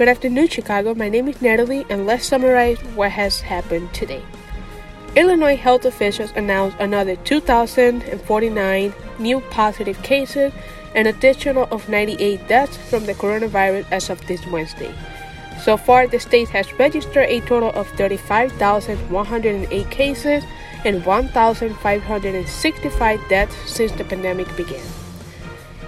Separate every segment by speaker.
Speaker 1: Good afternoon, Chicago. My name is Natalie, and let's summarize what has happened today. Illinois health officials announced another 2,049 new positive cases and additional of 98 deaths from the coronavirus as of this Wednesday. So far, the state has registered a total of 35,108 cases and 1,565 deaths since the pandemic began.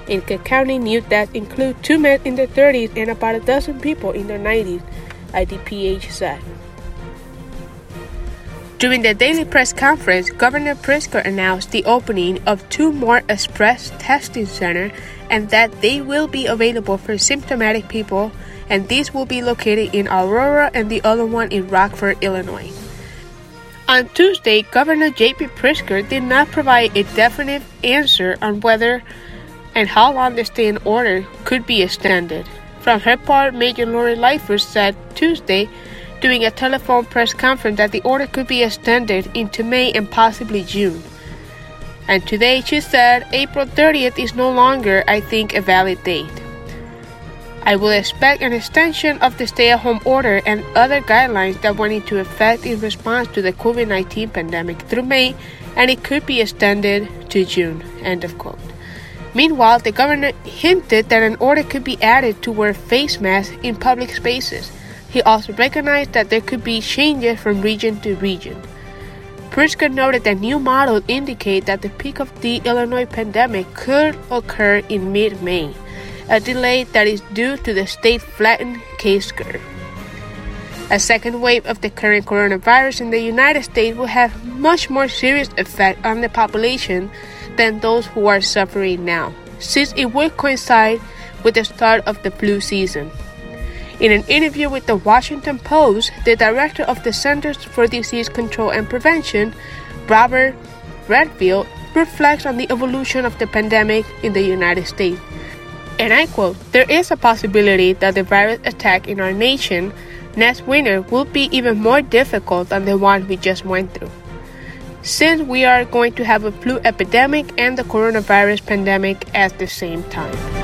Speaker 1: In Cook County, new deaths include two men in their 30s and about a dozen people in their 90s, IDPH said. During the daily press conference, Governor Pritzker announced the opening of two more express testing centers and that they will be available for symptomatic people, and these will be located in Aurora and the other one in Rockford, Illinois. On Tuesday, Governor J.B. Pritzker did not provide a definite answer on whether and how long the stay in order could be extended. From her part, Major Lori Lightfoot said Tuesday during a telephone press conference that the order could be extended into May and possibly June. And today she said April 30th is no longer, I think, a valid date. I will expect an extension of the stay at home order and other guidelines that went into effect in response to the COVID 19 pandemic through May, and it could be extended to June. End of quote. Meanwhile, the governor hinted that an order could be added to wear face masks in public spaces. He also recognized that there could be changes from region to region. Pritzker noted that new models indicate that the peak of the Illinois pandemic could occur in mid May, a delay that is due to the state flattened case curve. A second wave of the current coronavirus in the United States will have much more serious effect on the population than those who are suffering now, since it will coincide with the start of the flu season. In an interview with the Washington Post, the director of the Centers for Disease Control and Prevention, Robert Redfield, reflects on the evolution of the pandemic in the United States. And I quote, There is a possibility that the virus attack in our nation next winter will be even more difficult than the one we just went through since we are going to have a flu epidemic and the coronavirus pandemic at the same time.